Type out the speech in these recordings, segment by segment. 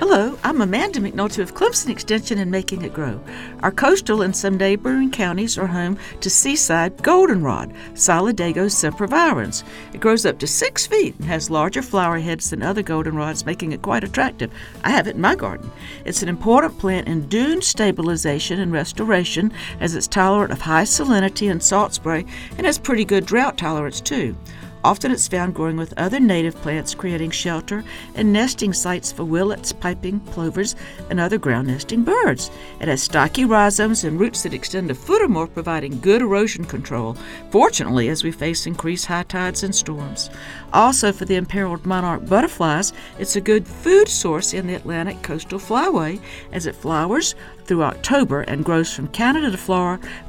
Hello, I'm Amanda McNulty of Clemson Extension and Making It Grow. Our coastal and some neighboring counties are home to seaside goldenrod, Solidago sempervirens. It grows up to six feet and has larger flower heads than other goldenrods, making it quite attractive. I have it in my garden. It's an important plant in dune stabilization and restoration as it's tolerant of high salinity and salt spray and has pretty good drought tolerance too. Often it's found growing with other native plants, creating shelter and nesting sites for willets, piping plovers, and other ground nesting birds. It has stocky rhizomes and roots that extend a foot or more, providing good erosion control, fortunately, as we face increased high tides and storms. Also, for the imperiled monarch butterflies, it's a good food source in the Atlantic coastal flyway as it flowers through October and grows from Canada to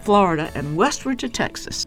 Florida and westward to Texas.